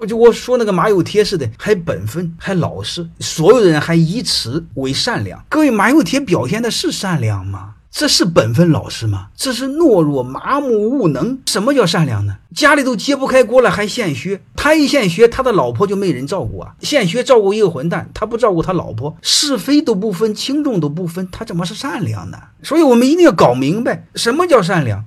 我就我说那个马有铁似的，还本分，还老实，所有的人还以此为善良。各位马有铁表现的是善良吗？这是本分老实吗？这是懦弱、麻木、无能。什么叫善良呢？家里都揭不开锅了还献血，他一献血，他的老婆就没人照顾啊！献血照顾一个混蛋，他不照顾他老婆，是非都不分轻重都不分，他怎么是善良呢？所以我们一定要搞明白什么叫善良。